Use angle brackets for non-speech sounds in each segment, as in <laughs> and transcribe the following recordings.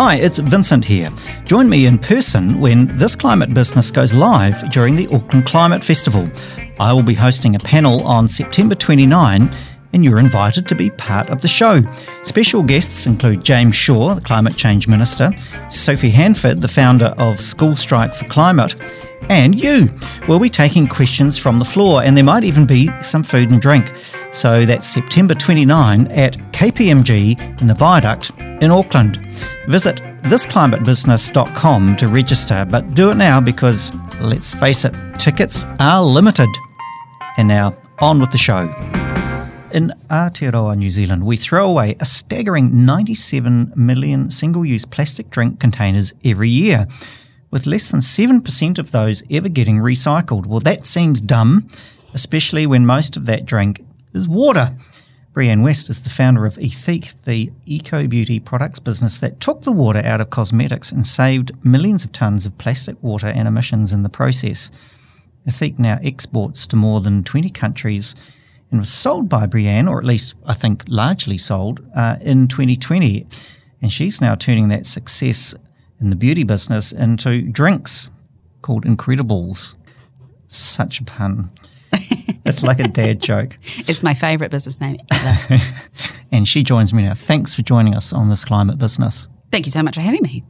Hi, it's Vincent here. Join me in person when This Climate Business goes live during the Auckland Climate Festival. I will be hosting a panel on September 29 and you're invited to be part of the show. Special guests include James Shaw, the Climate Change Minister, Sophie Handford, the founder of School Strike for Climate, and you. We'll be taking questions from the floor, and there might even be some food and drink. So that's September 29 at KPMG in the Viaduct in Auckland. Visit thisclimatebusiness.com to register, but do it now because, let's face it, tickets are limited. And now, on with the show. In Aotearoa, New Zealand, we throw away a staggering 97 million single use plastic drink containers every year, with less than 7% of those ever getting recycled. Well, that seems dumb, especially when most of that drink is water. Brianne West is the founder of Ethique, the eco beauty products business that took the water out of cosmetics and saved millions of tonnes of plastic water and emissions in the process. Ethique now exports to more than 20 countries and was sold by Brianne, or at least I think largely sold, uh, in 2020. And she's now turning that success in the beauty business into drinks called Incrediballs. Such a pun. it's like a dad <laughs> joke. It's my favourite business name ever. <laughs> and she joins me now. Thanks for joining us on this climate business. Thank you so much for having me.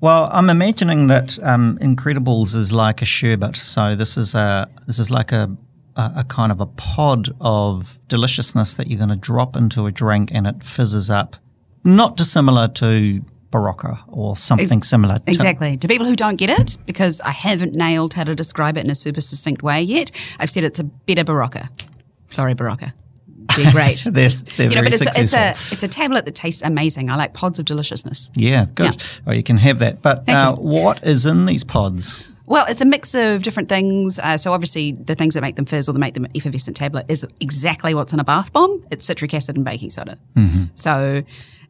Well, I'm imagining that um, Incrediballs is like a sherbet. So this is a this is like a a, a kind of a pod of deliciousness that you're going to drop into a drink and it fizzes up. Not dissimilar to Berocca or something Ex- similar. To exactly. To people who don't get it, because I haven't nailed how to describe it in a super succinct way yet, I've said it's a better Berocca. Sorry, Berocca. They're great. <laughs> they're, they're you know, but it's a, it's, a, it's a tablet that tastes amazing. I like pods of deliciousness. Yeah, good. Yeah. Well, you can have that. But uh, what is in these pods? Well, it's a mix of different things. Uh, so obviously, the things that make them fizz or that make them effervescent tablet is exactly what's in a bath bomb. It's citric acid and baking soda. Mm-hmm. So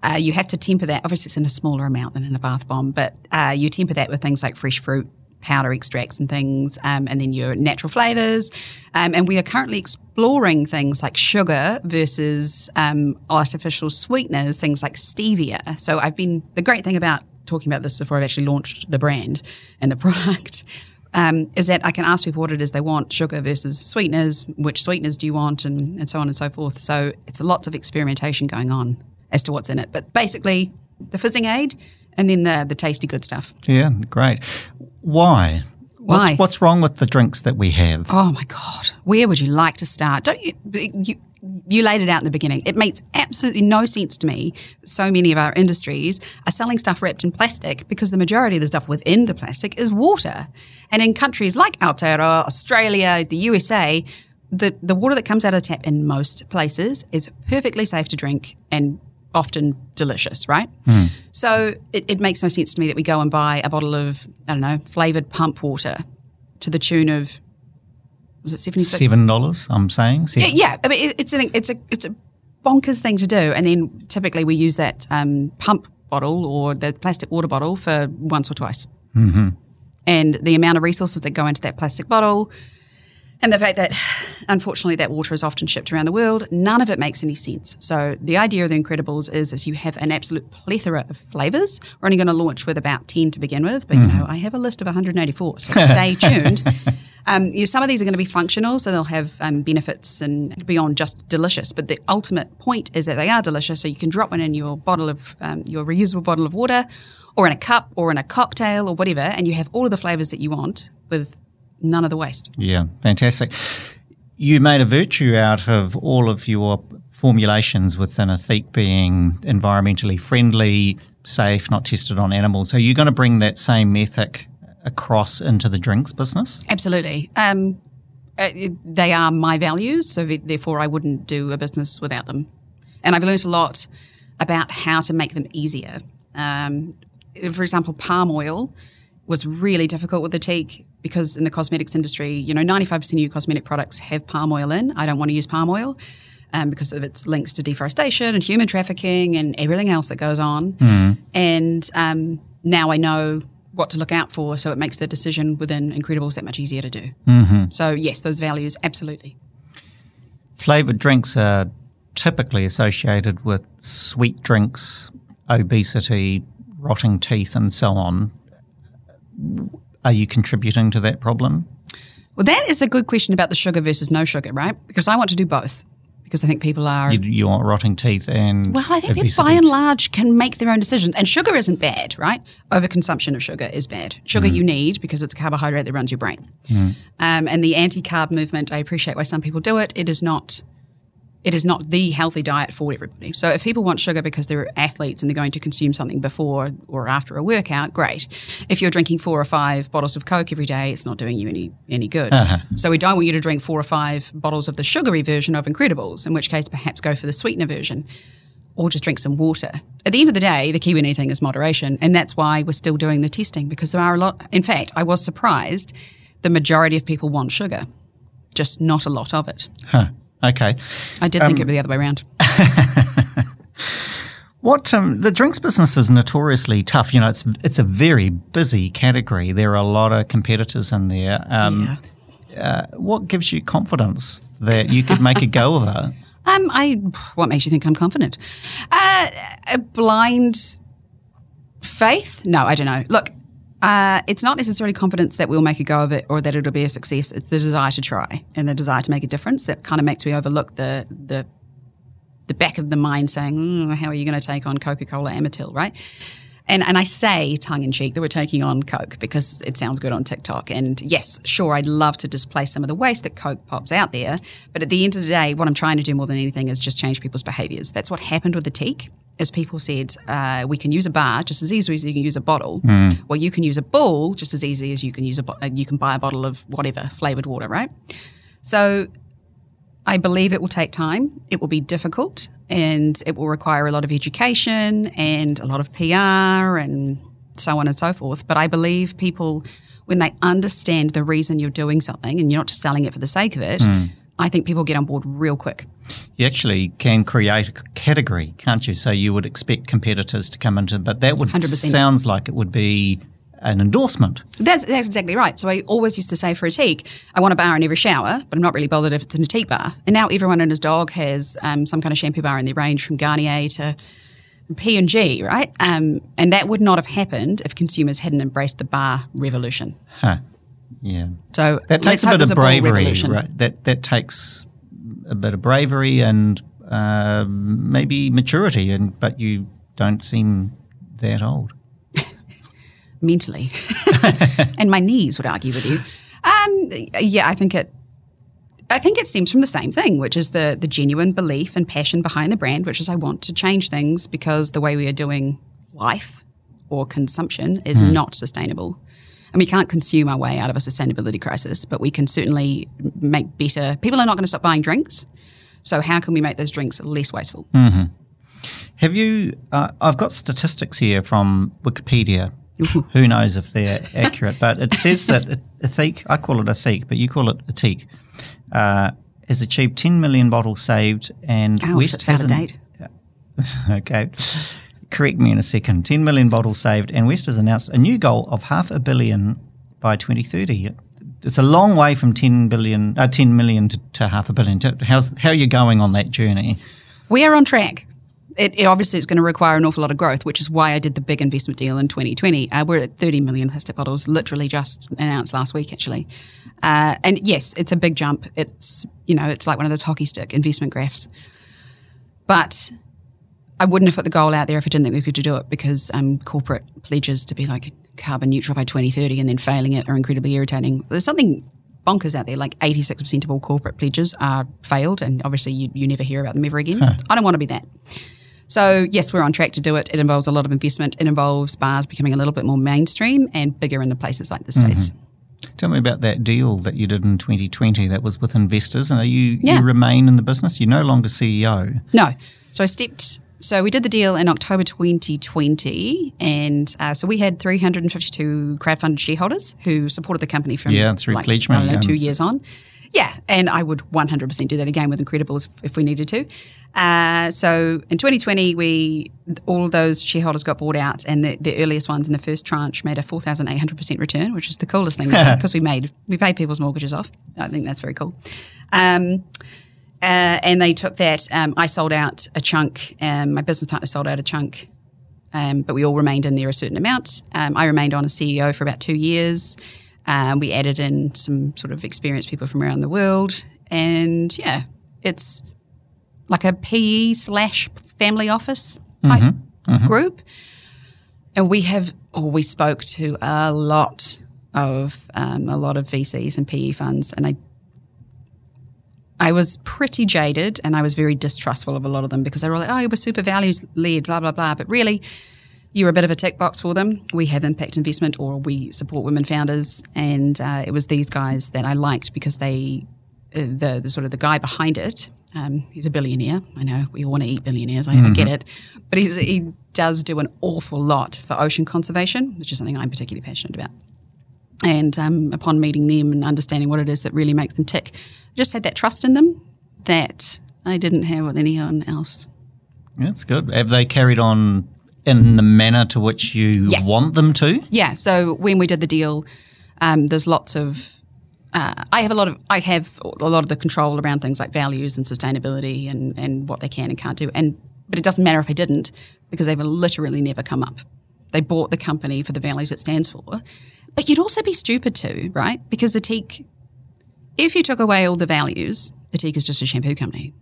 uh, you have to temper that. Obviously, it's in a smaller amount than in a bath bomb, but uh, you temper that with things like fresh fruit powder extracts and things, um, and then your natural flavors. Um, and we are currently exploring things like sugar versus um, artificial sweeteners, things like stevia. So I've been the great thing about talking about this before I've actually launched the brand and the <laughs> product. Um, is that I can ask people what it is they want, sugar versus sweeteners, which sweeteners do you want, and, and so on and so forth. So it's lots of experimentation going on as to what's in it. But basically, the fizzing aid and then the, the tasty good stuff. Yeah, great. Why? Why? What's, what's, wrong with the drinks that we have? Oh my God. Where would you like to start? Don't you, you you laid it out in the beginning. It makes absolutely no sense to me that so many of our industries are selling stuff wrapped in plastic because the majority of the stuff within the plastic is water. And in countries like Aotearoa, Australia, the USA, the, the water that comes out of the tap in most places is perfectly safe to drink and often delicious, right? Mm. So it, it makes no sense to me that we go and buy a bottle of, I don't know, flavoured pump water to the tune of was it seventy six? Seven dollars. I'm saying. Yeah, yeah, I mean, it's an it's a it's a bonkers thing to do, and then typically we use that um, pump bottle or the plastic water bottle for once or twice. Mm-hmm. And the amount of resources that go into that plastic bottle, and the fact that unfortunately that water is often shipped around the world, none of it makes any sense. So the idea of the Incrediballs is, is you have an absolute plethora of flavors. We're only going to launch with about 10 to begin with, but mm. you know, I have a list of 184, so stay <laughs> tuned. Um, you know, some of these are going to be functional, so they'll have um, benefits and beyond just delicious. But the ultimate point is that they are delicious, so you can drop one in your bottle of um, your reusable bottle of water, or in a cup, or in a cocktail, or whatever, and you have all of the flavors that you want with none of the waste. Yeah, fantastic. You made a virtue out of all of your formulations within Ethique being environmentally friendly, safe, not tested on animals. Are you're going to bring that same ethic across into the drinks business? Absolutely. Um, uh, they are my values, so therefore I wouldn't do a business without them. And I've learned a lot about how to make them easier. Um, for example, palm oil was really difficult with Ethique because in the cosmetics industry, you know, 95% of your cosmetic products have palm oil in. I don't want to use palm oil um, because of its links to deforestation and human trafficking and everything else that goes on. Mm. And um, now I know what to look out for, so it makes the decision within Incrediballs that much easier to do. Mm-hmm. So yes, those values absolutely. Flavored drinks are typically associated with sweet drinks, obesity, rotting teeth and so on. Are you contributing to that problem? Well, that is a good question about the sugar versus no sugar, right? Because I want to do both. Because I think people are. You, you want rotting teeth and. Well, I think people by and large can make their own decisions. And sugar isn't bad, right? Overconsumption of sugar is bad. Sugar you need because it's a carbohydrate that runs your brain. Um, and the anti carb movement, I appreciate why some people do it. It is not. It is not the healthy diet for everybody. So if people want sugar because they're athletes and they're going to consume something before or after a workout, great. If you're drinking four or five bottles of Coke every day, it's not doing you any any good. Uh-huh. So we don't want you to drink four or five bottles of the sugary version of Incrediballs, in which case perhaps go for the sweetener version or just drink some water. At the end of the day, the key with anything is moderation, and that's why we're still doing the testing because there are a lot. In fact, I was surprised the majority of people want sugar, just not a lot of it. Huh. Okay. I did think it would be the other way around. <laughs> What um, the drinks business is notoriously tough. You know, it's it's a very busy category. There are a lot of competitors in there. Um, uh, what gives you confidence that you could make a go of it? <laughs> Um, I. What makes you think I'm confident? Uh, a blind faith? No, I don't know. Look, uh, it's not necessarily confidence that we'll make a go of it or that it'll be a success. It's the desire to try and the desire to make a difference that kind of makes me overlook the the the back of the mind saying, mm, "How are you going to take on Coca Cola Amatil?" Right? And and I say tongue in cheek that we're taking on Coke because it sounds good on TikTok. And yes, sure, I'd love to displace some of the waste that Coke pops out there. But at the end of the day, what I'm trying to do more than anything is just change people's behaviours. That's what happened with Ethique. As people said, uh, we can use a bar just as easily as you can use a bottle. Well, you can use a bull just as easy as you can use a bo- uh, you can buy a bottle of whatever flavored water, right? So I believe it will take time. It will be difficult and it will require a lot of education and a lot of PR and so on and so forth. But I believe people, when they understand the reason you're doing something and you're not just selling it for the sake of it, I think people get on board real quick. You actually can create a category, can't you? So you would expect competitors to come into, but that would 100%. sounds like it would be an endorsement. That's, that's exactly right. So I always used to say for Ethique, I want a bar in every shower, but I'm not really bothered if it's in Ethique bar. And now everyone and his dog has um, some kind of shampoo bar in their range from Garnier to P and G, right? Um, and that would not have happened if consumers hadn't embraced the bar revolution. Huh. Yeah. So That takes a bit of bravery, right? That that takes a bit of bravery and uh, maybe maturity, and but you don't seem that old. <laughs> mentally, <laughs> and my knees would argue with you. Um, yeah, I think it. I think it stems from the same thing, which is the the genuine belief and passion behind the brand, which is I want to change things because the way we are doing life or consumption is not sustainable. And we can't consume our way out of a sustainability crisis, but we can certainly make better. People are not going to stop buying drinks. So, how can we make those drinks less wasteful? Have you? Uh, I've got statistics here from Wikipedia. Who knows if they're accurate? But it says that <laughs> theek, I call it a theek, but you call it a teak, uh, has achieved 10 million bottles saved, and Ouch, West that's out of has date. <laughs> okay. Correct me in a second. 10 million bottles saved, and West has announced a new goal of half a billion by 2030. It's a long way from 10 billion, uh, 10 million to, to half a billion. How's, how are you going on that journey? We are on track. It, it obviously it's going to require an awful lot of growth, which is why I did the big investment deal in 2020. Uh, we're at 30 million plastic bottles, literally just announced last week, actually. Uh, and yes, it's a big jump. It's you know it's like one of those hockey stick investment graphs. But I wouldn't have put the goal out there if I didn't think we could do it because um, corporate pledges to be like carbon neutral by 2030 and then failing it are incredibly irritating. There's something bonkers out there. Like 86% of all corporate pledges are failed, and obviously you, you never hear about them ever again. I don't want to be that. So yes, we're on track to do it. It involves a lot of investment. It involves bars becoming a little bit more mainstream and bigger in the places like the states. Tell me about that deal that you did in 2020 that was with investors. And are you, Yeah. you remain in the business? You're no longer CEO. No. So I stepped. So we did the deal in October 2020, and uh, so we had 352 crowdfunded shareholders who supported the company from Yeah, through Pledge I know, two years on. Yeah, and I would 100% do that again with Incrediballs if, if we needed to. Uh, so in 2020, we all those shareholders got bought out, and the, the earliest ones in the first tranche made a 4,800% return, which is the coolest thing <laughs> because we made we paid people's mortgages off. I think that's very cool. Um, uh, and they took that. Um, I sold out a chunk. Um, my business partner sold out a chunk um, but we all remained in there a certain amount. Um, I remained on as CEO for about two years. Um, we added in some sort of experienced people from around the world, and yeah, it's like a PE slash family office type Mm-hmm. group. And we have, or we spoke to a lot of um, a lot of VCs and PE funds, and I I was pretty jaded and I was very distrustful of a lot of them because they were like, oh, we're super values led, blah, blah, blah. But really, you're a bit of a tick box for them. We have impact investment or we support women founders. And uh, it was these guys that I liked because they, uh, the, the sort of the guy behind it, um, he's a billionaire. I know we all want to eat billionaires. I, I get it. But he's, he does do an awful lot for ocean conservation, which is something I'm particularly passionate about. And um, upon meeting them and understanding what it is that really makes them tick, I just had that trust in them that I didn't have with anyone else. That's good. Have they carried on in the manner to which you Yes. want them to? Yeah. So when we did the deal, um, there's lots of. Uh, I have a lot of. I have a lot of the control around things like values and sustainability and and what they can and can't do. And but it doesn't matter if I didn't because they've literally never come up. They bought the company for the values it stands for. But you'd also be stupid too, right? Because Ethique, if you took away all the values, Ethique is just a shampoo company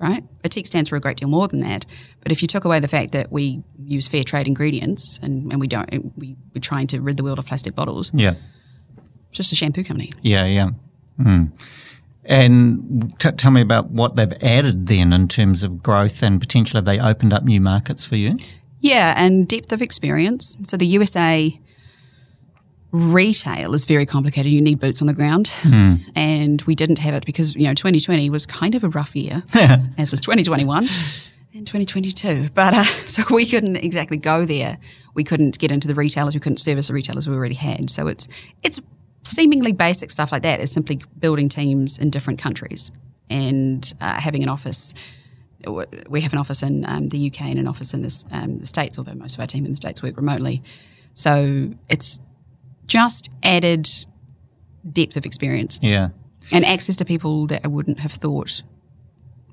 right? Ethique stands for a great deal more than that. But if you took away the fact that we use fair trade ingredients and, and we don't, we, we're trying to rid the world of plastic bottles, Yeah. just a shampoo company. Yeah, yeah. Mm. And t- tell me about what they've added then in terms of growth and potential. Have they opened up new markets for you? Yeah, and depth of experience. So the USA retail is very complicated. You need boots on the ground. And we didn't have it because, you know, 2020 was kind of a rough year, <laughs> as was 2021 and 2022. But uh, <laughs> so we couldn't exactly go there. We couldn't get into the retailers. We couldn't service the retailers we already had. So it's, it's seemingly basic stuff like that is simply building teams in different countries and uh, having an office we have an office in um, the UK and an office in this, um, the States, although most of our team in the States work remotely. So it's just added depth of experience Yeah. and access to people that I wouldn't have thought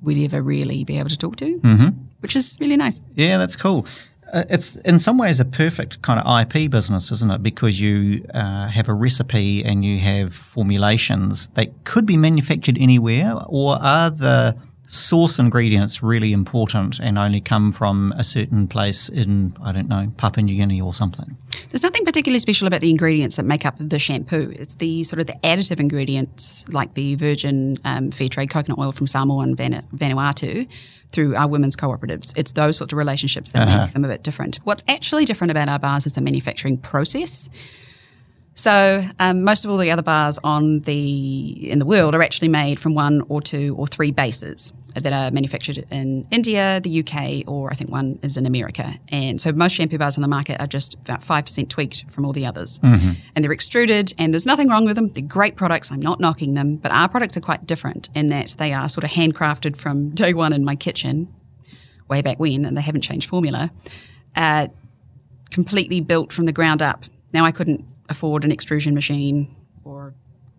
we'd ever really be able to talk to, mm-hmm. which is really nice. Yeah, that's cool. Uh, it's in some ways a perfect kind of IP business, isn't it? Because you uh, have a recipe and you have formulations that could be manufactured anywhere, or are the source ingredients really important and only come from a certain place in, I don't know, Papua New Guinea or something? There's nothing particularly special about the ingredients that make up the shampoo. It's the sort of the additive ingredients, like the virgin um, fair trade coconut oil from Samoa and Vanu- Vanuatu, through our women's cooperatives. It's those sorts of relationships that make them a bit different. What's actually different about our bars is the manufacturing process. So um, most of all the other bars on the in the world are actually made from one or two or three bases that are manufactured in India, the UK, or I think one is in America. And so most shampoo bars on the market are just about five percent tweaked from all the others, and they're extruded. And there's nothing wrong with them; they're great products. I'm not knocking them, but our products are quite different in that they are sort of handcrafted from <laughs> day one in my kitchen, way back when, and they haven't changed formula. Uh, completely built from the ground up. Now I couldn't afford an extrusion machine or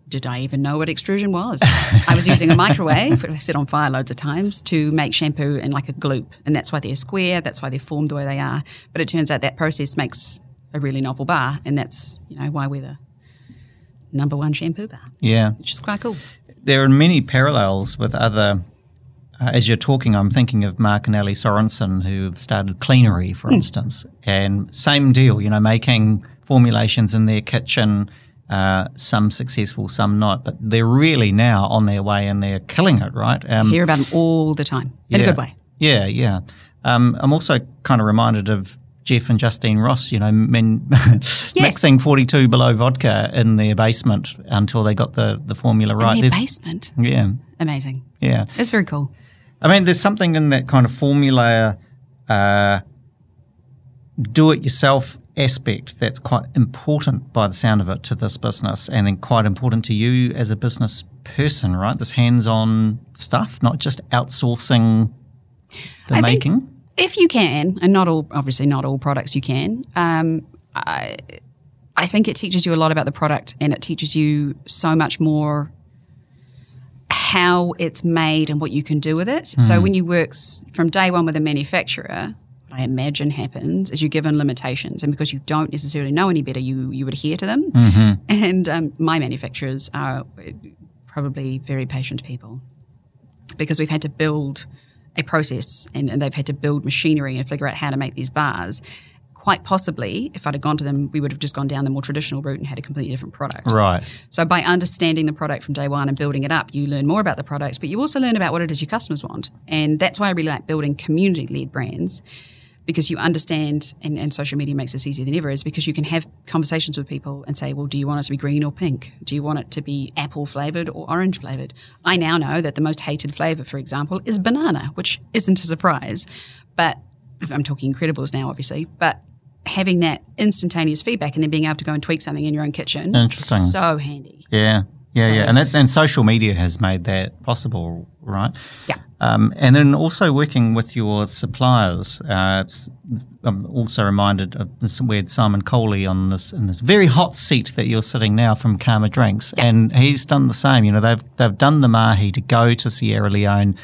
did I even know what extrusion was? I was using a microwave, which I set on fire loads of times, to make shampoo in like a gloop. And that's why they're square, that's why they're formed the way they are. But it turns out that process makes a really novel bar, and that's, you know, why we're the number one shampoo bar, Yeah. which is quite cool. there are many parallels with other. Uh, as you're talking, I'm thinking of Mark and Ellie Sorensen, who've started Cleanery, for instance, and same deal. You know, making formulations in their kitchen, uh, some successful, some not, but they're really now on their way and they're killing it, right? Um, Hear about them all the time, in yeah. a good way. Yeah, yeah. Um, I'm also kind of reminded of Geoff and Justine Ross, you know, men <laughs> mixing 42 below vodka in their basement until they got the, the formula right. In their There's- basement. yeah, Amazing. yeah. It's very cool. I mean, there's something in that kind of formula, uh, do it yourself aspect that's quite important by the sound of it to this business and then quite important to you as a business person, right? This hands on stuff, not just outsourcing the I making. if you can, and not all, obviously not all products you can, um, I, I think it teaches you a lot about the product and it teaches you so much more how it's made and what you can do with it. So when you work from day one with a manufacturer, I imagine happens is you're given limitations, and because you don't necessarily know any better, you you adhere to them. Mm-hmm. And um, my manufacturers are probably very patient people because we've had to build a process and, and they've had to build machinery and figure out how to make these bars. Quite possibly, if I'd have gone to them, we would have just gone down the more traditional route and had a completely different product. Right. So by understanding the product from day one and building it up, you learn more about the products, but you also learn about what it is your customers want. And that's why I really like building community-led brands because you understand, and, and, social media makes this easier than ever, is because you can have conversations with people and say, well, do you want it to be green or pink? Do you want it to be apple flavored or orange flavored? I now know that the most hated flavor, for example, is banana, which isn't a surprise. But I'm talking Incrediballs now, obviously, but having that instantaneous feedback and then being able to go and tweak something in your own kitchen, interesting, so handy. Yeah, yeah, so, yeah, and that's and social media has made that possible, right? Yeah. Um, and then also working with your suppliers. Uh, I'm also reminded of this. We had Simon Coley on this in this very hot seat that you're sitting now from Karma Drinks, yeah. and he's done the same. You know, they've they've done the mahi to go to Sierra Leone,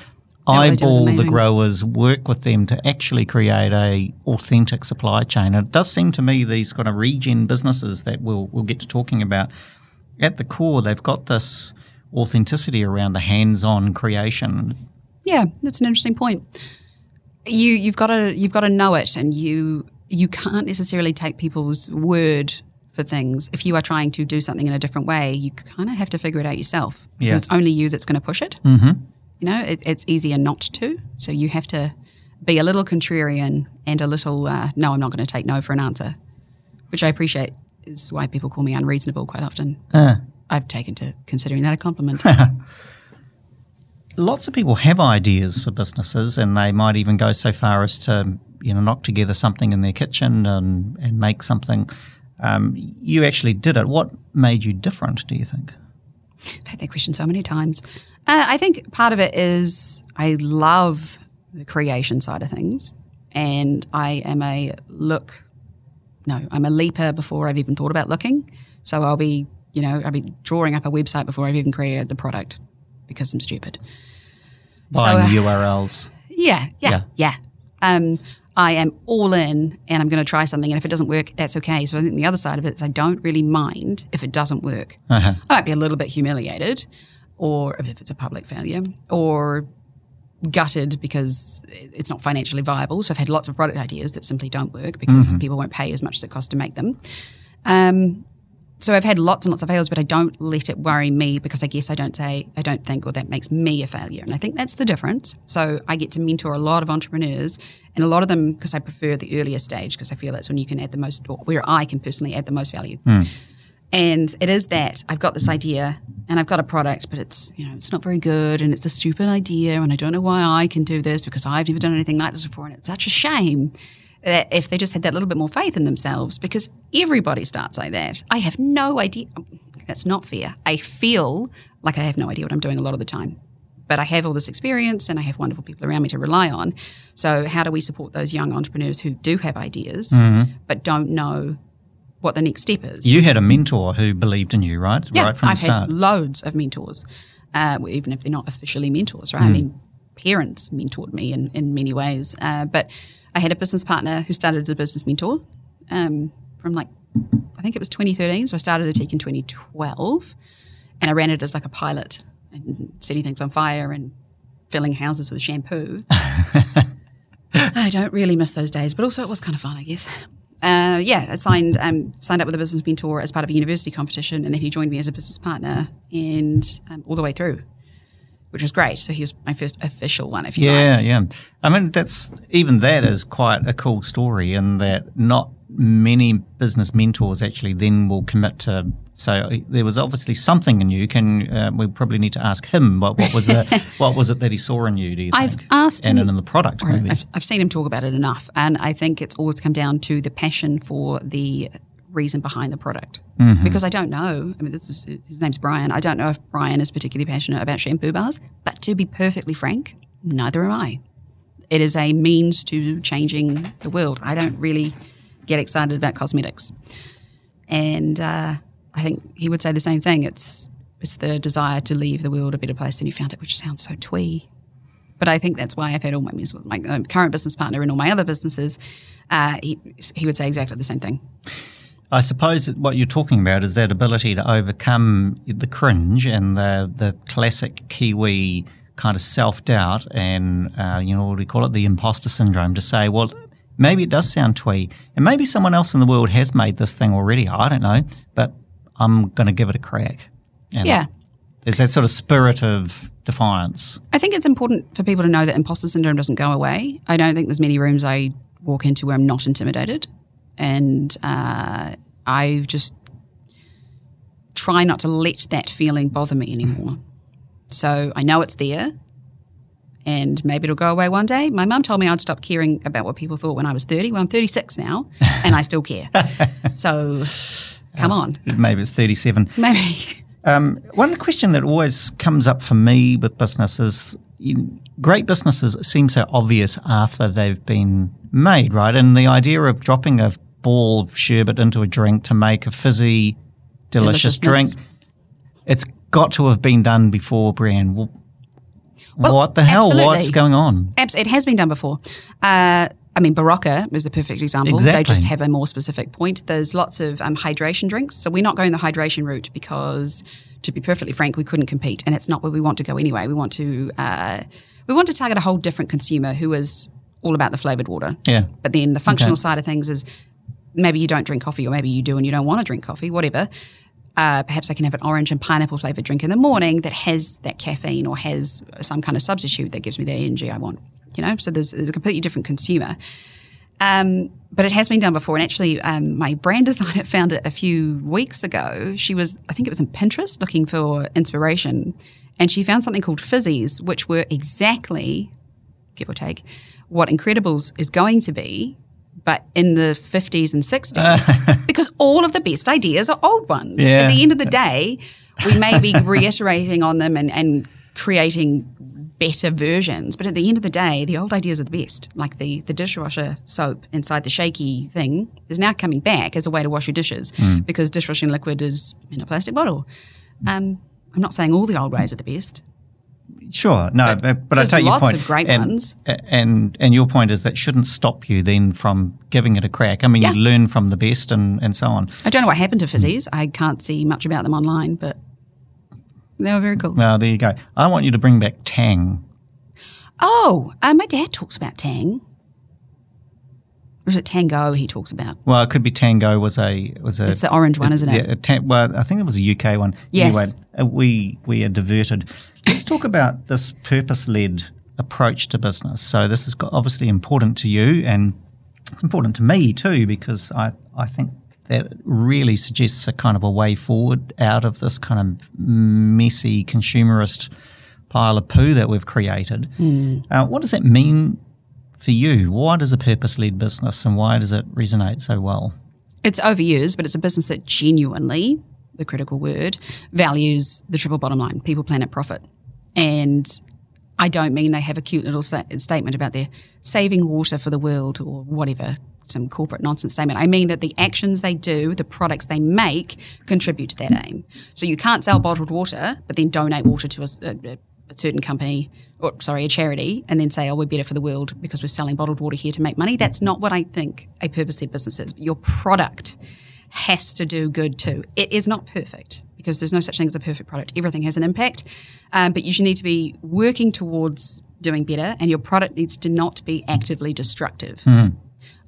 eyeball the growers, work with them to actually create a authentic supply chain. And it does seem to me these kind of regen businesses that we'll we'll get to talking about. At the core, they've got this authenticity around the hands-on creation yeah, that's an interesting point. You you've got to you've got to know it, and you you can't necessarily take people's word for things. If you are trying to do something in a different way, you kind of have to figure it out yourself. Yeah. It's only you that's going to push it. Mm-hmm. You know, it, it's easier not to. So you have to be a little contrarian and a little, uh, no, I'm not going to take no for an answer, which I appreciate is why people call me unreasonable quite often. Uh. I've taken to considering that a compliment. <laughs> lots of people have ideas for businesses and they might even go so far as to you know knock together something in their kitchen and, and make something um, you actually did it what made you different do you think i've had that question so many times uh, i think part of it is i love the creation side of things and i am a look no i'm a leaper before i've even thought about looking so i'll be you know i'll be drawing up a website before i've even created the product because I'm stupid. Buying so, uh, URLs. Yeah, yeah, yeah. yeah. Um, I am all in and I'm going to try something. And if it doesn't work, that's okay. So I think the other side of it is I don't really mind if it doesn't work. Uh-huh. I might be a little bit humiliated or if it's a public failure or gutted because it's not financially viable. So I've had lots of product ideas that simply don't work because mm-hmm. people won't pay as much as it costs to make them. Um, so I've had lots and lots of failures, but I don't let it worry me because I guess I don't say, I don't think, well, that makes me a failure. And I think that's the difference. So I get to mentor a lot of entrepreneurs and a lot of them, because I prefer the earlier stage, because I feel that's when you can add the most, or where I can personally add the most value. Mm. And it is that I've got this idea and I've got a product, but it's, you know, it's not very good and it's a stupid idea and I don't know why I can do this because I've never done anything like this before and it's such a shame that if they just had that little bit more faith in themselves, because everybody starts like that. I have no idea. That's not fair. I feel like I have no idea what I'm doing a lot of the time. But I have all this experience and I have wonderful people around me to rely on. So, how do we support those young entrepreneurs who do have ideas mm-hmm. but don't know what the next step is? You had a mentor who believed in you, right? Yeah, right from I've the start. had loads of mentors, uh, even if they're not officially mentors, right? Mm. I mean, parents mentored me in, in many ways. Uh, but I had a business partner who started as a business mentor um, from like, I think it was 2013. So I started Ethique in 2012 and I ran it as like a pilot and setting things on fire and filling houses with shampoo. <laughs> I don't really miss those days, but also it was kind of fun, I guess. Uh, yeah, I signed um, signed up with a business mentor as part of a university competition, and then he joined me as a business partner, and um, all the way through which was great. So he was my first official one, if you yeah, like. Yeah, I mean, that's even that is quite a cool story in that not many business mentors actually then will commit to. So there was obviously something in you. Can uh, we probably need to ask him what, what was the <laughs> what was it that he saw in you? Do you I've think? asked and him, in the product. Maybe I've, I've seen him talk about it enough, and I think it's always come down to the passion for the reason behind the product mm-hmm. because I don't know. I mean, this is his name's Brian. I don't know if Brian is particularly passionate about shampoo bars, but to be perfectly frank, neither am I. It is a means to changing the world. I don't really get excited about cosmetics, and uh, I think he would say the same thing. It's it's the desire to leave the world a better place than you found it, which sounds so twee. But I think that's why I've had all my meals with my current business partner and all my other businesses. Uh, he, he would say exactly the same thing. I suppose that what you're talking about is that ability to overcome the cringe and the the classic Kiwi kind of self doubt and uh, you know what do we call it the imposter syndrome to say, well, maybe it does sound twee, and maybe someone else in the world has made this thing already. I don't know, but I'm going to give it a crack. And Yeah. there's that sort of spirit of defiance. I think it's important for people to know that imposter syndrome doesn't go away. I don't think there's many rooms I walk into where I'm not intimidated. And uh, I just try not to let that feeling bother me anymore. So I know it's there and maybe it'll go away one day. My mum told me I'd stop caring about what people thought when I was 30. Well, I'm 36 now and I still care. <laughs> so come on. Maybe it's 37. Maybe. Um, one question that always comes up for me with businesses great businesses seem so obvious after they've been made, right? And the idea of dropping a ball of sherbet into a drink to make a fizzy, delicious drink, it's got to have been done before, Brianne. Well, Well, what the hell? absolutely. What's going on? It has been done before. Uh, I mean, Berocca is the perfect example. Exactly. They just have a more specific point. There's lots of um, hydration drinks. So we're not going the hydration route because, to be perfectly frank, we couldn't compete. And it's not where we want to go anyway. We want to, uh, we want to target a whole different consumer who is all about the flavoured water. Yeah. But then the functional Okay. side of things is maybe you don't drink coffee or maybe you do and you don't want to drink coffee, whatever. Uh, perhaps I can have an orange and pineapple flavored drink in the morning that has that caffeine or has some kind of substitute that gives me the energy I want. You know, so there's, there's a completely different consumer. Um, but it has been done before. And actually, um, my brand <laughs> designer found it a few weeks ago. She was, I think it was in Pinterest, looking for inspiration. And she found something called fizzies, which were exactly, give or take, what Incrediballs is going to be, but in the 50s and 60s. <laughs> because all of the best ideas are old ones. Yeah. At the end of the day, we may be <laughs> reiterating on them and, and creating better versions. But at the end of the day, the old ideas are the best. Like the, the dishwasher soap inside the shaky thing is now coming back as a way to wash your dishes because dishwashing liquid is in a plastic bottle. Um, I'm not saying all the old ways are the best. Sure, no, but, but I take your point. lots of great and, ones. and and your point is that shouldn't stop you then from giving it a crack. I mean, Yeah. you learn from the best and, and so on. I don't know what happened to fizzies. I can't see much about them online, but they were very cool. Well, there you go. I want you to bring back Tang. Oh, uh, my dad talks about Tang. Or is it Tango he talks about? Well, it could be Tango was a was a It's the orange one, isn't it? Yeah, a ta- well, I think it was a UK one. Yes. Anyway, uh, we we are diverted. Let's talk about this purpose led approach to business. So this is obviously important to you, and it's important to me too because I I think that really suggests a kind of a way forward out of this kind of messy consumerist pile of poo that we've created. Uh, what does that mean for you? Why does a purpose led business and why does it resonate so well? It's overused, but it's a business that genuinely, the critical word, values the triple bottom line people, planet, profit. And I don't mean they have a cute little sa- statement about their saving water for the world or whatever, some corporate nonsense statement. I mean that the actions they do, the products they make, contribute to that aim. So you can't sell bottled water, but then donate water to a certain company, or sorry, a charity, and then say, oh, we're better for the world because we're selling bottled water here to make money. That's not what I think a purpose led business is. Your product has to do good too. It is not perfect because there's no such thing as a perfect product. Everything has an impact, um, but you should need to be working towards doing better, and your product needs to not be actively destructive.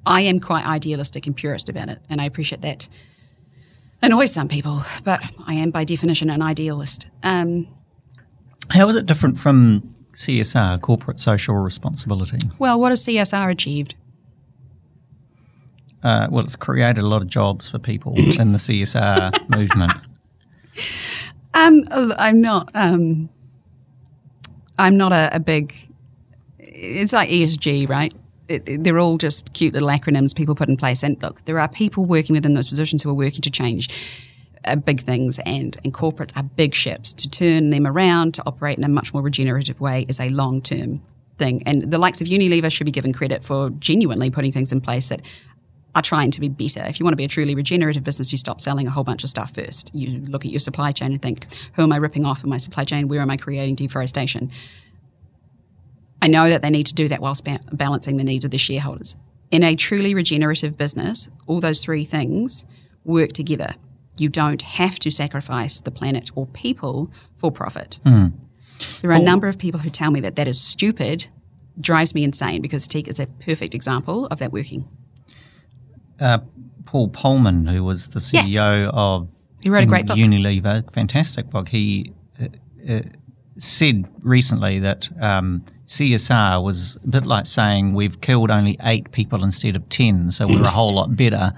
I am quite idealistic and purist about it, and I appreciate that. Annoys some people, but I am by definition an idealist. Um, How is it different from CSR, corporate social responsibility? well, what has CSR achieved? Uh, well, it's created a lot of jobs for people in the CSR <laughs> movement. Um, I'm not. Um, I'm not a, a big. It's like ESG, right? It, it- they're all just cute little acronyms people put in place. And look, there are people working within those positions who are working to change uh, big things, and, and corporates are big ships. To turn them around to operate in a much more regenerative way is a long term thing. And the likes of Unilever should be given credit for genuinely putting things in place that are trying to be better. If you want to be a truly regenerative business, you stop selling a whole bunch of stuff first. You look at your supply chain and think, who am I ripping off in my supply chain? Where am I creating deforestation? I know that they need to do that whilst ba- balancing the needs of the shareholders. In a truly regenerative business, all those three things work together. You don't have to sacrifice the planet or people for profit. Mm. There are a number of people who tell me that that is stupid, drives me insane because Ethique is a perfect example of that working. Uh, Paul Polman, who was the CEO yes. of he wrote a great book. Unilever, fantastic book. He uh, uh, said recently that um, CSR was a bit like saying we've killed only eight people instead of ten, so we're a whole lot better.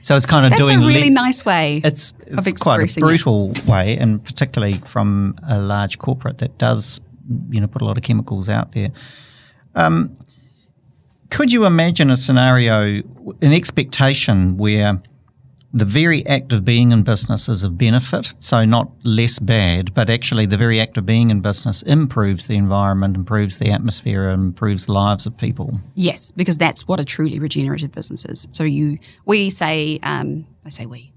So it's kind of That's doing a really le- nice way. It's, it's quite a brutal it. way, and particularly from a large corporate that does, you know, put a lot of chemicals out there. Um, could you imagine a scenario, an expectation where the very act of being in business is a benefit, so not less bad, but actually the very act of being in business improves the environment, improves the atmosphere, and improves the lives of people. Yes, because that's what a truly regenerative business is. So you, we say, um, I say we,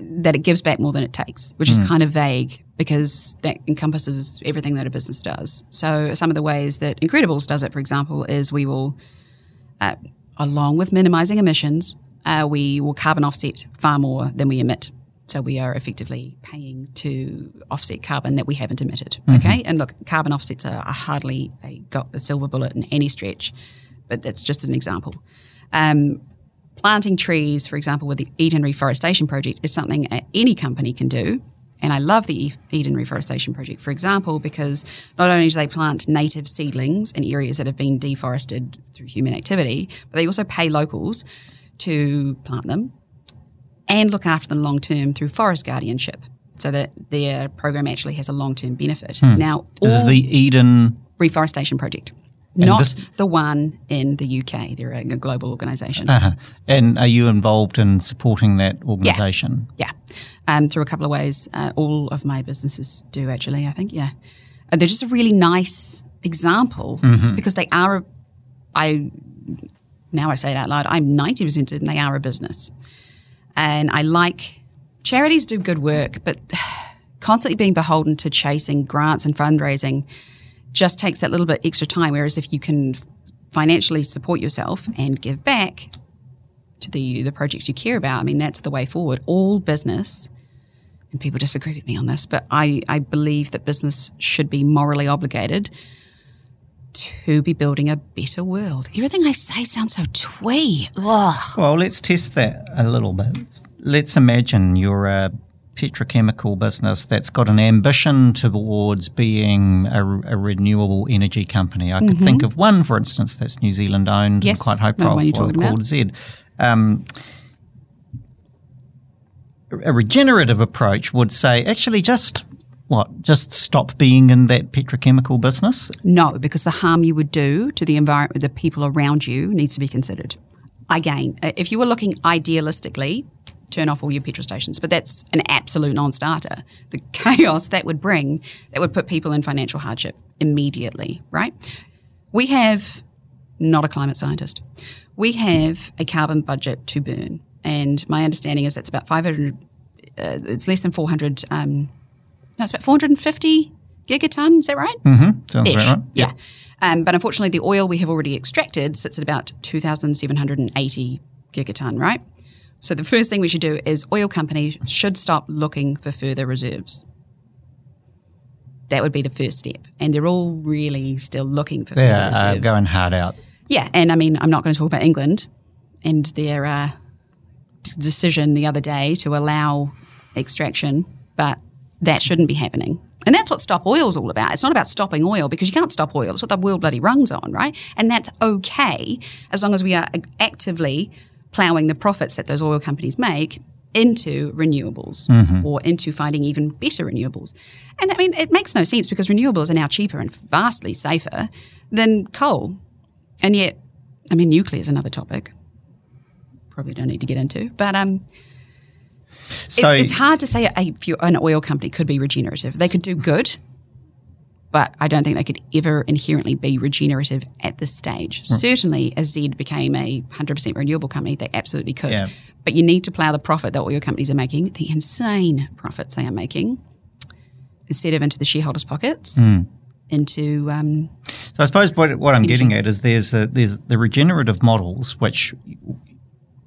that it gives back more than it takes, which is mm. kind of vague because that encompasses everything that a business does. So some of the ways that Incrediballs does it, for example, is we will, uh, along with minimizing emissions, uh, we will carbon offset far more than we emit. So we are effectively paying to offset carbon that we haven't emitted. Mm-hmm. Okay, and look, carbon offsets are, are hardly a, a, silver bullet in any stretch, but that's just an example. Um, planting trees, for example, with the Eden Reforestation Project, is something any company can do. And I love the Eden Reforestation Project, for example, because not only do they plant native seedlings in areas that have been deforested through human activity, but they also pay locals to plant them and look after them long term through forest guardianship so that their program actually has a long term benefit. Hmm. Now, this is the Eden Reforestation Project. Not this, the one in the UK. They're a, global organisation. Uh-huh. And are you involved in supporting that organisation? Yeah, yeah. Um, through a couple of ways. Uh, all of my businesses do actually. I think, yeah. Uh, they're just a really nice example mm-hmm. because they are. I now I say it out loud, I'm 90% and they are a business. And I like charities do good work, but <sighs> constantly being beholden to chasing grants and fundraising just takes that little bit extra time. Whereas if you can financially support yourself and give back to the the projects you care about, I mean that's the way forward. All business, and people disagree with me on this, but I, I believe that business should be morally obligated to be building a better world. Everything I say sounds so twee. Ugh. Well, let's test that a little bit. Let's imagine you're a petrochemical business that's got an ambition towards being a, a renewable energy company. I could mm-hmm. think of one, for instance, that's New Zealand owned yes, and quite high profile called Z. Um, a regenerative approach would say, actually, just what, just stop being in that petrochemical business? No, because the harm you would do to the environment, the people around you, needs to be considered. Again, if you were looking idealistically, turn off all your petrol stations, but that's an absolute non-starter. The <laughs> chaos that would bring, that would put people in financial hardship immediately, right? We have, not a climate scientist, we have a carbon budget to burn. And my understanding is that's about 500, uh, it's less than 400 um, no, it's about 450 gigaton. Is that right? Mm-hmm. Sounds Ish. right. Yeah. Um, but unfortunately, the oil we have already extracted sits at about 2,780 gigaton, right? So the first thing we should do is oil companies should stop looking for further reserves. That would be the first step. And they're all really still looking for they further are, reserves. Uh, going hard out. Yeah. And I mean, I'm not going to talk about England and their uh, decision the other day to allow extraction, but that shouldn't be happening. And that's what Stop Oil is all about. It's not about stopping oil because you can't stop oil. It's what the world bloody runs on, right? And that's okay as long as we are actively ploughing the profits that those oil companies make into renewables mm-hmm. or into finding even better renewables. And I mean, it makes no sense because renewables are now cheaper and vastly safer than coal. And yet, I mean, nuclear is another topic. Probably don't need to get into, but um, so it, it's hard to say a, an oil company could be regenerative. They could do good, but I don't think they could ever inherently be regenerative at this stage. Mm. Certainly, as Z became a 100% renewable company, they absolutely could. Yeah. But you need to plough the profit that all your companies are making, the insane profits they are making, instead of into the shareholders' pockets, mm. into um, So I suppose what, what I'm getting at is there's a, there's the regenerative models which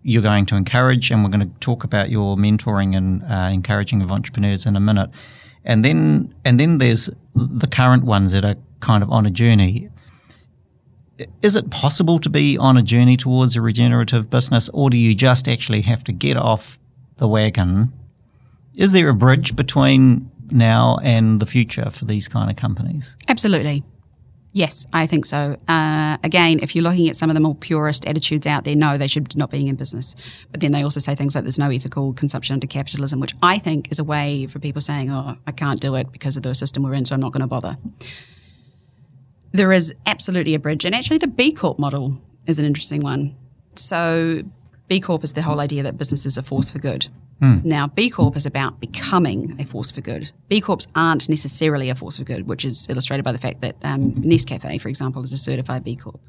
you're going to encourage, and we're going to talk about your mentoring and uh, encouraging of entrepreneurs in a minute, and then and then there's the current ones that are kind of on a journey. Is it possible to be on a journey towards a regenerative business, or do you just actually have to get off the wagon? Is there a bridge between now and the future for these kind of companies? Absolutely. Yes, I think so. Uh, again, if you're looking at some of the more purist attitudes out there, no, they should not be in business. But then they also say things like there's no ethical consumption under capitalism, which I think is a way for people saying, oh, I can't do it because of the system we're in, so I'm not going to bother. There is absolutely a bridge. And actually, the B Corp model is an interesting one. So, B Corp is the whole idea that business is a force for good. Mm. Now, B Corp is about becoming a force for good. B Corps aren't necessarily a force for good, which is illustrated by the fact that um, Nescafe, for example, is a certified B Corp.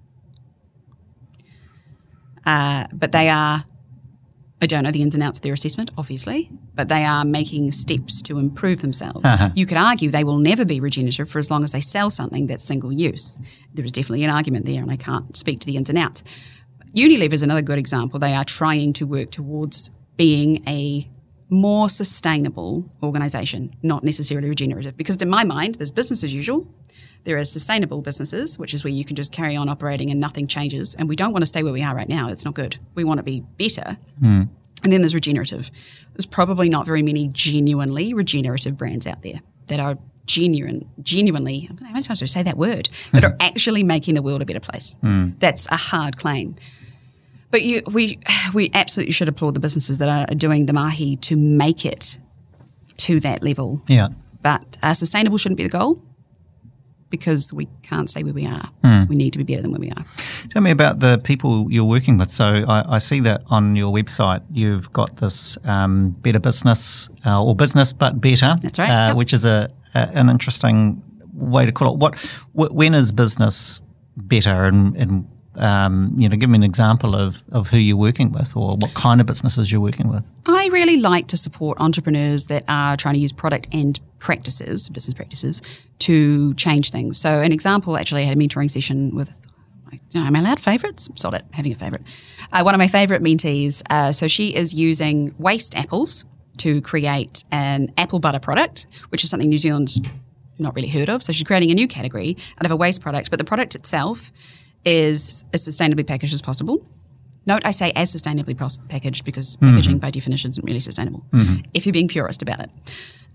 Uh, but they are, I don't know the ins and outs of their assessment, obviously, but they are making steps to improve themselves. Uh-huh. You could argue they will never be regenerative for as long as they sell something that's single use. There is definitely an argument there, and I can't speak to the ins and outs. Unilever is another good example. They are trying to work towards being a more sustainable organization, not necessarily regenerative. Because in my mind, there's business as usual. There are sustainable businesses, which is where you can just carry on operating and nothing changes. And we don't want to stay where we are right now. It's not good. We want to be better. Mm. And then there's regenerative. There's probably not very many genuinely regenerative brands out there that are genuine, genuinely, I'm going to say that word, that are <laughs> actually making the world a better place. Mm. That's a hard claim. But you, we, <sighs> we absolutely should applaud the businesses that are doing the mahi to make it to that level. Yeah. But uh, sustainable shouldn't be the goal because we can't stay where we are. Mm. We need to be better than where we are. Tell me about the people you're working with. So I, I see that on your website you've got this um, better business uh, or business but better. That's right. Uh, yep. Which is a, a, an interesting way to call it. What when is business better and, and um, you know, give me an example of, of who you're working with or what kind of businesses you're working with. I really like to support entrepreneurs that are trying to use product and practices, business practices, to change things. So, an example actually, I had a mentoring session with you know, am I allowed favourites? Sod it, having a favourite. Uh, one of my favourite mentees, uh, so she is using waste apples to create an apple butter product, which is something New Zealand's not really heard of. So she's creating a new category out of a waste product, but the product itself is as sustainably packaged as possible. Note I say as sustainably packaged because mm-hmm. packaging by definition isn't really sustainable mm-hmm. if you're being purist about it.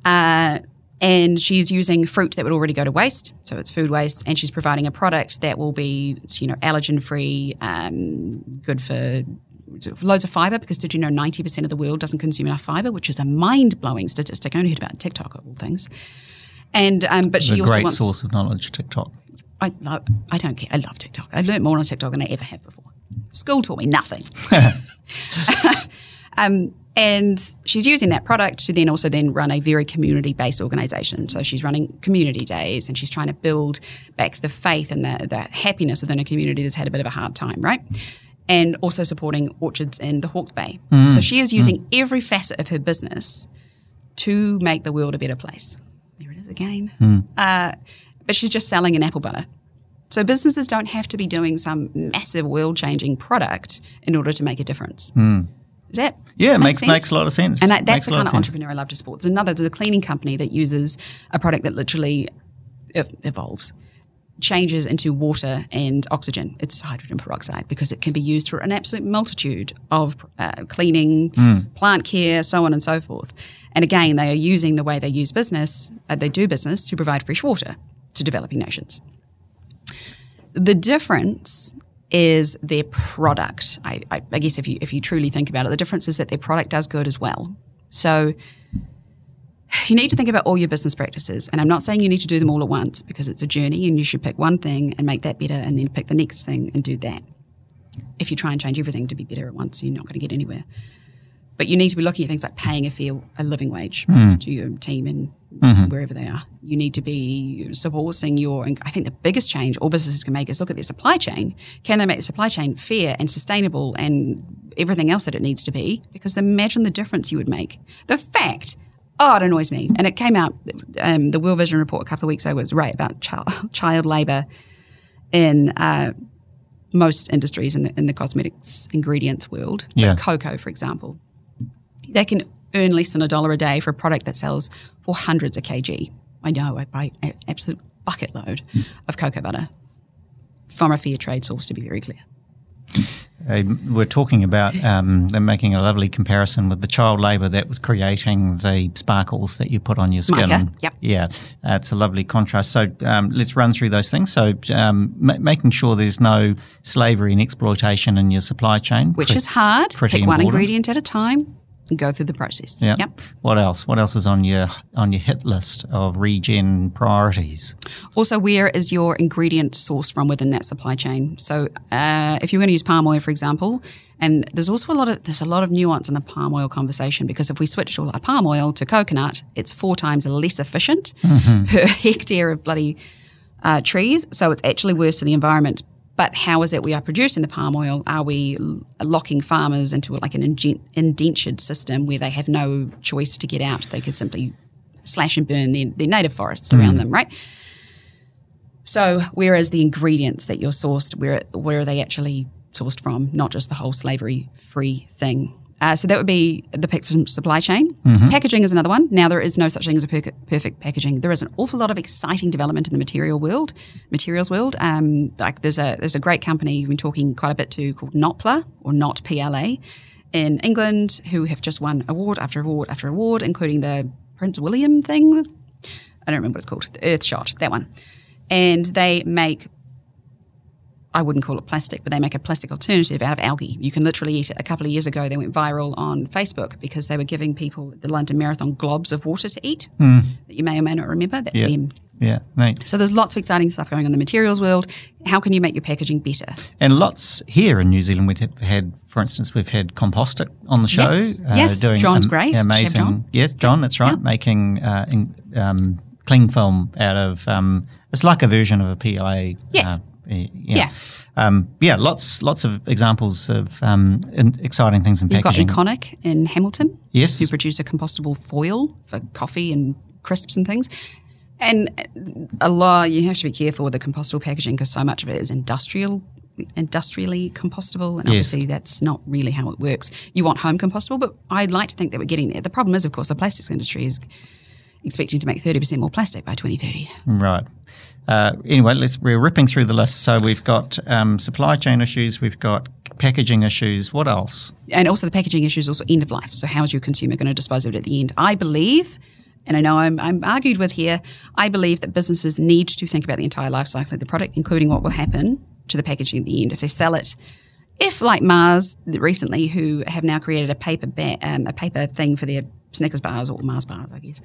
Uh, and she's using fruit that would already go to waste, so it's food waste, and she's providing a product that will be, you know, allergen free, um, good for loads of fiber because did you know 90% of the world doesn't consume enough fiber, which is a mind blowing statistic. I only heard about TikTok of all things. And um, but she a also great wants, source of knowledge, TikTok. I love, I don't care. I love TikTok. I learned more on TikTok than I ever have before. School taught me nothing. <laughs> <laughs> um, and she's using that product to then also then run a very community based organization. So she's running community days and she's trying to build back the faith and the, the happiness within a community that's had a bit of a hard time, right? And also supporting orchards in the Hawke's Bay. Mm. So she is using mm. every facet of her business to make the world a better place. There it is again. Mm. Uh, but she's just selling an apple butter. So businesses don't have to be doing some massive world changing product in order to make a difference. Mm. Is that yeah? It makes sense? makes a lot of sense. And that, that's the kind of, of entrepreneur I love to support. There's another, there's a cleaning company that uses a product that literally evolves, changes into water and oxygen. It's hydrogen peroxide because it can be used for an absolute multitude of uh, cleaning, mm. plant care, so on and so forth. And again, they are using the way they use business, uh, they do business to provide fresh water to developing nations. The difference is their product. I, I, I, guess if you if you truly think about it, the difference is that their product does good as well. So you need to think about all your business practices, and I'm not saying you need to do them all at once because it's a journey, and you should pick one thing and make that better, and then pick the next thing and do that. If you try and change everything to be better at once, you're not going to get anywhere. But you need to be looking at things like paying a fair a living wage mm. to your team and mm-hmm. wherever they are. You need to be supporting your. I think the biggest change all businesses can make is look at their supply chain. Can they make the supply chain fair and sustainable and everything else that it needs to be? Because imagine the difference you would make. The fact. Oh, it annoys me. And it came out, um, the World Vision report a couple of weeks ago was right about child, <laughs> child labour in uh, most industries in the, in the cosmetics ingredients world. Yeah. Like cocoa, for example, they can earn less than a dollar a day for a product that sells for hundreds of kg. I know, I buy an absolute bucket load of cocoa butter from a fair trade source, to be very clear. Uh, we're talking about um, they're making a lovely comparison with the child labour that was creating the sparkles that you put on your skin. Mica, yep. Yeah, uh, it's a lovely contrast. So um, let's run through those things. So um, ma- making sure there's no slavery and exploitation in your supply chain, Which Pre- is hard. pretty Pick one ingredient at a time go through the process. Yeah. Yep. What else? What else is on your on your hit list of regen priorities? Also, where is your ingredient sourced from within that supply chain? So, uh, if you're going to use palm oil, for example, and there's also a lot of there's a lot of nuance in the palm oil conversation because if we switched all our palm oil to coconut, it's four times less efficient <laughs> per hectare of bloody uh, trees. So it's actually worse for the environment. But how is it we are producing the palm oil? Are we locking farmers into like an indentured system where they have no choice to get out? They could simply slash and burn their, their native forests around mm. them, right? So, where is the ingredients that you're sourced? Where where are they actually sourced from? Not just the whole slavery-free thing. Uh, so that would be the pick from supply chain. Packaging is another one. Now there is no such thing as a per- perfect packaging. There is an awful lot of exciting development in the material world, materials world. Um, like there's a there's a great company we've been talking quite a bit to called Notpla or Not PLA in England who have just won award after award after award, including the Prince William thing. I don't remember what it's called. The Earthshot, that one. And they make, I wouldn't call it plastic, but they make a plastic alternative out of algae. You can literally eat it. A couple of years ago, they went viral on Facebook because they were giving people the London Marathon globs of water to eat that you may or may not remember. That's Yeah. them. Yeah, neat. So there's lots of exciting stuff going on in the materials world. How can you make your packaging better? And lots here in New Zealand. We've had, for instance, we've had Compostic on the show. Yes, yes, John's great. Should Amazing. John. Yes, John, that's right. Making uh, in, um, cling film out of, um, it's like a version of a PLA. Yes. Uh, yeah. Yeah. Um, yeah, lots lots of examples of um, in, exciting things in You've got packaging. Econic in Hamilton. Yes. Who produce a compostable foil for coffee and crisps and things. And a lot, you have to be careful with the compostable packaging because so much of it is industrial, industrially compostable, and Yes. obviously that's not really how it works. You want home compostable, but I'd like to think that we're getting there. The problem is, of course, the plastics industry is expecting to make thirty percent more plastic by twenty thirty. Right. Uh, anyway, let's, we're ripping through the list. So we've got um, supply chain issues, we've got packaging issues. What else? and also the packaging issues, also end of life. So how is your consumer going to dispose of it at the end? I believe, and I know I'm, I'm argued with here, I believe that businesses need to think about the entire life cycle of the product, including what will happen to the packaging at the end if they sell it. If like Mars recently, who have now created a paper ba- um, a paper thing for their Snickers bars or Mars bars, I guess,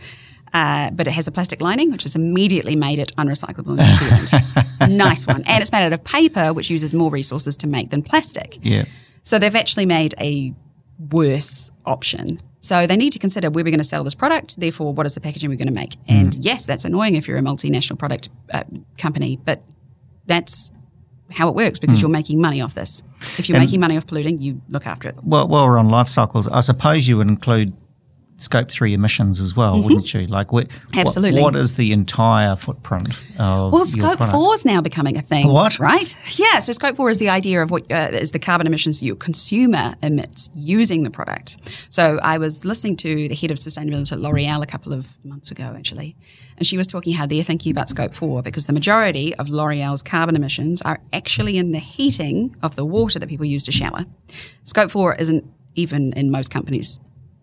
uh, but it has a plastic lining, which has immediately made it unrecyclable in New Zealand. nice one, and it's made out of paper, which uses more resources to make than plastic. Yeah. So they've actually made a worse option. So they need to consider where we're going to sell this product. Therefore, what is the packaging we're going to make? And yes, that's annoying if you're a multinational product uh, company, but that's how it works because you're making money off this. If you're making money off polluting, you look after it. Well, while we're on life cycles, I suppose you would include scope three emissions as well, wouldn't you? Like, what, Mm-hmm. Absolutely. What, what is the entire footprint of Well, scope four is now becoming a thing. What? Right? Yeah. So scope four is the idea of what uh, is the carbon emissions your consumer emits using the product. So I was listening to the head of sustainability at L'Oreal a couple of months ago, actually, and she was talking how they're thinking about scope four because the majority of L'Oreal's carbon emissions are actually in the heating of the water that people use to shower. Scope four isn't even in most companies'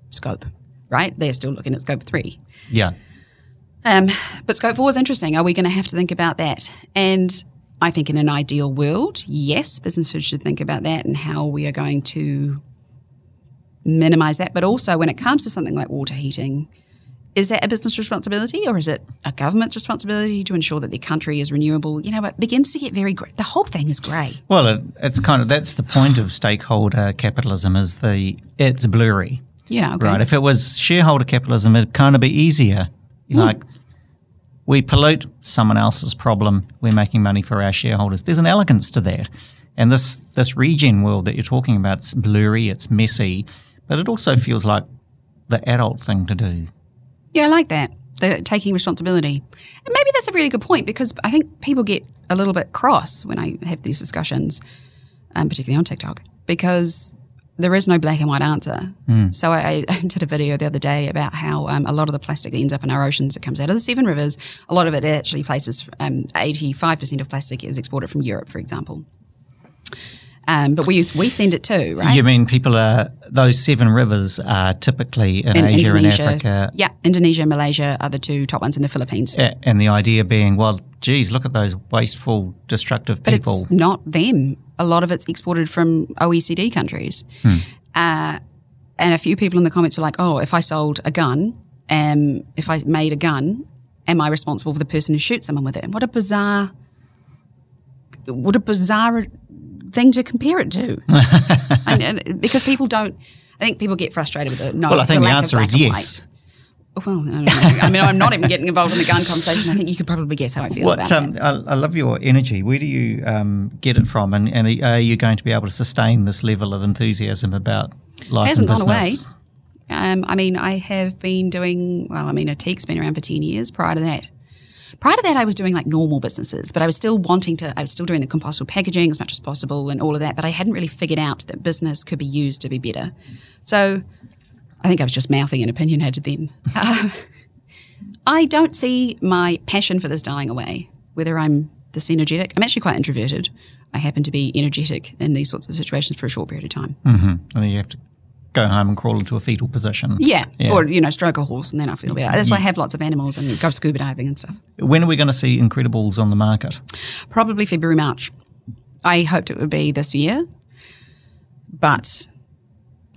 scope. Right? They're still looking at scope three. Yeah. Um, but scope four is interesting. Are we going to have to think about that? And I think in an ideal world, yes, businesses should think about that and how we are going to minimize that. But also, when it comes to something like water heating, is that a business responsibility or is it a government's responsibility to ensure that the country is renewable? You know, it begins to get very grey. The whole thing is grey. Well, it, it's kind of that's the point of stakeholder capitalism is the it's blurry, Yeah, okay. right? If it was shareholder capitalism, it'd kind of be easier. Hmm. Like we pollute someone else's problem, we're making money for our shareholders. There's an elegance to that, and this this regen world that you're talking about, it's blurry, it's messy, but it also feels like the adult thing to do. Yeah, I like that. the taking responsibility. And maybe that's a really good point because I think people get a little bit cross when I have these discussions, um, particularly on TikTok, because there is no black and white answer. Mm. So I, I, <laughs> did a video the other day about how um, a lot of the plastic that ends up in our oceans that comes out of the seven rivers, a lot of it actually places, um, 85% of plastic is exported from Europe, for example. Um, but we we send it too, right? You mean people are those seven rivers are typically in, in Asia Indonesia, and Africa? Yeah, Indonesia Malaysia are the two top ones in the Philippines. And the idea being, well, geez, look at those wasteful, destructive people. but. It's not them. A lot of it's exported from OECD countries. Hmm. Uh, and a few people in the comments were like, "Oh, if I sold a gun, um, if I made a gun, am I responsible for the person who shoots someone with it?" What a bizarre, what a bizarre thing to compare it to. <laughs> and, and, because people don't, I think people get frustrated with it. No, well, I think the, the answer is yes. Well, I, I, mean, I'm not even getting involved in the gun conversation. I think you could probably guess how I feel what, about um, it. I, I, love your energy. Where do you um, get it from? And, and, are you going to be able to sustain this level of enthusiasm about life it hasn't and business? Gone away. Um, I mean, I have been doing, well, I mean, Ethique's been around for 10 years prior to that. Prior to that, I was doing like normal businesses, but I was still wanting to, I was still doing the compostable packaging as much as possible and all of that, but I hadn't really figured out that business could be used to be better. So I think I was just mouthy and opinionated then. Uh, I don't see my passion for this dying away, whether I'm this energetic. I'm actually quite introverted. I happen to be energetic in these sorts of situations for a short period of time. Mm-hmm. And then you have to go home and crawl into a fetal position. Yeah. yeah. Or, you know, stroke a horse and then I feel better. That's why I have lots of animals and go scuba diving and stuff. When are we going to see Incrediballs on the market? Probably February, March. I hoped it would be this year. But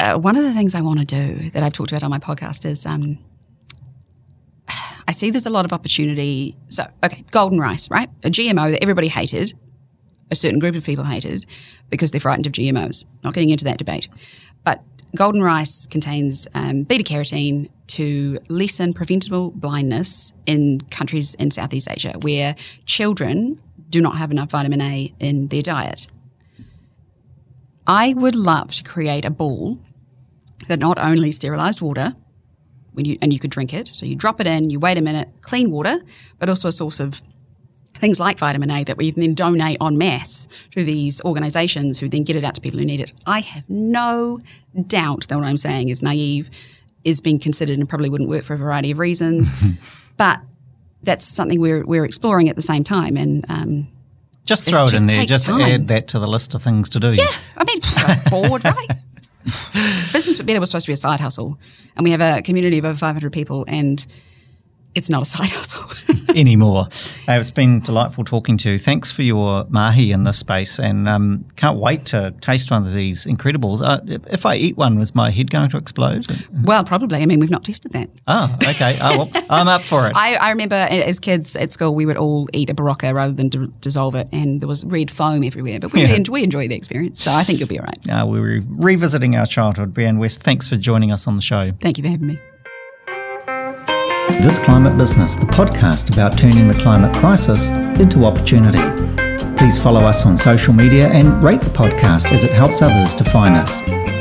uh, one of the things I want to do that I've talked about on my podcast is um, I see there's a lot of opportunity. So, okay, golden rice, right? A GMO that everybody hated, a certain group of people hated because they're frightened of GMOs. Not getting into that debate. But golden rice contains um, beta carotene to lessen preventable blindness in countries in Southeast Asia where children do not have enough vitamin A in their diet. I would love to create a ball that not only sterilized water, when you, and you could drink it. So you drop it in, you wait a minute, clean water, but also a source of things like vitamin A that we then donate en masse to these organizations who then get it out to people who need it. I have no doubt that what I'm saying is naive, is being considered and probably wouldn't work for a variety of reasons. <laughs> but that's something we're, we're exploring at the same time. And um, just throw it, it in there, just time. add that to the list of things to do. Yeah, I mean, <laughs> bored, right? Business Better was supposed to be a side hustle, and we have a community of over 500 people, and it's not a side <laughs> hustle anymore. Uh, it's been delightful talking to you. Thanks for your mahi in this space, and um, can't wait to taste one of these Incrediballs. Uh, if I eat one, is my head going to explode? Well, probably. I mean, we've not tested that. Oh, okay. Oh, well, I'm up for it. <laughs> I, I, remember as kids at school, we would all eat a Berocca rather than d- dissolve it, and there was red foam everywhere. But we, yeah. enjoy, we enjoy the experience, so I think you'll be all right. Uh, we're revisiting our childhood. Brianne West, thanks for joining us on the show. Thank you for having me. This Climate Business, the podcast about turning the climate crisis into opportunity. Please follow us on social media and rate the podcast as it helps others to find us.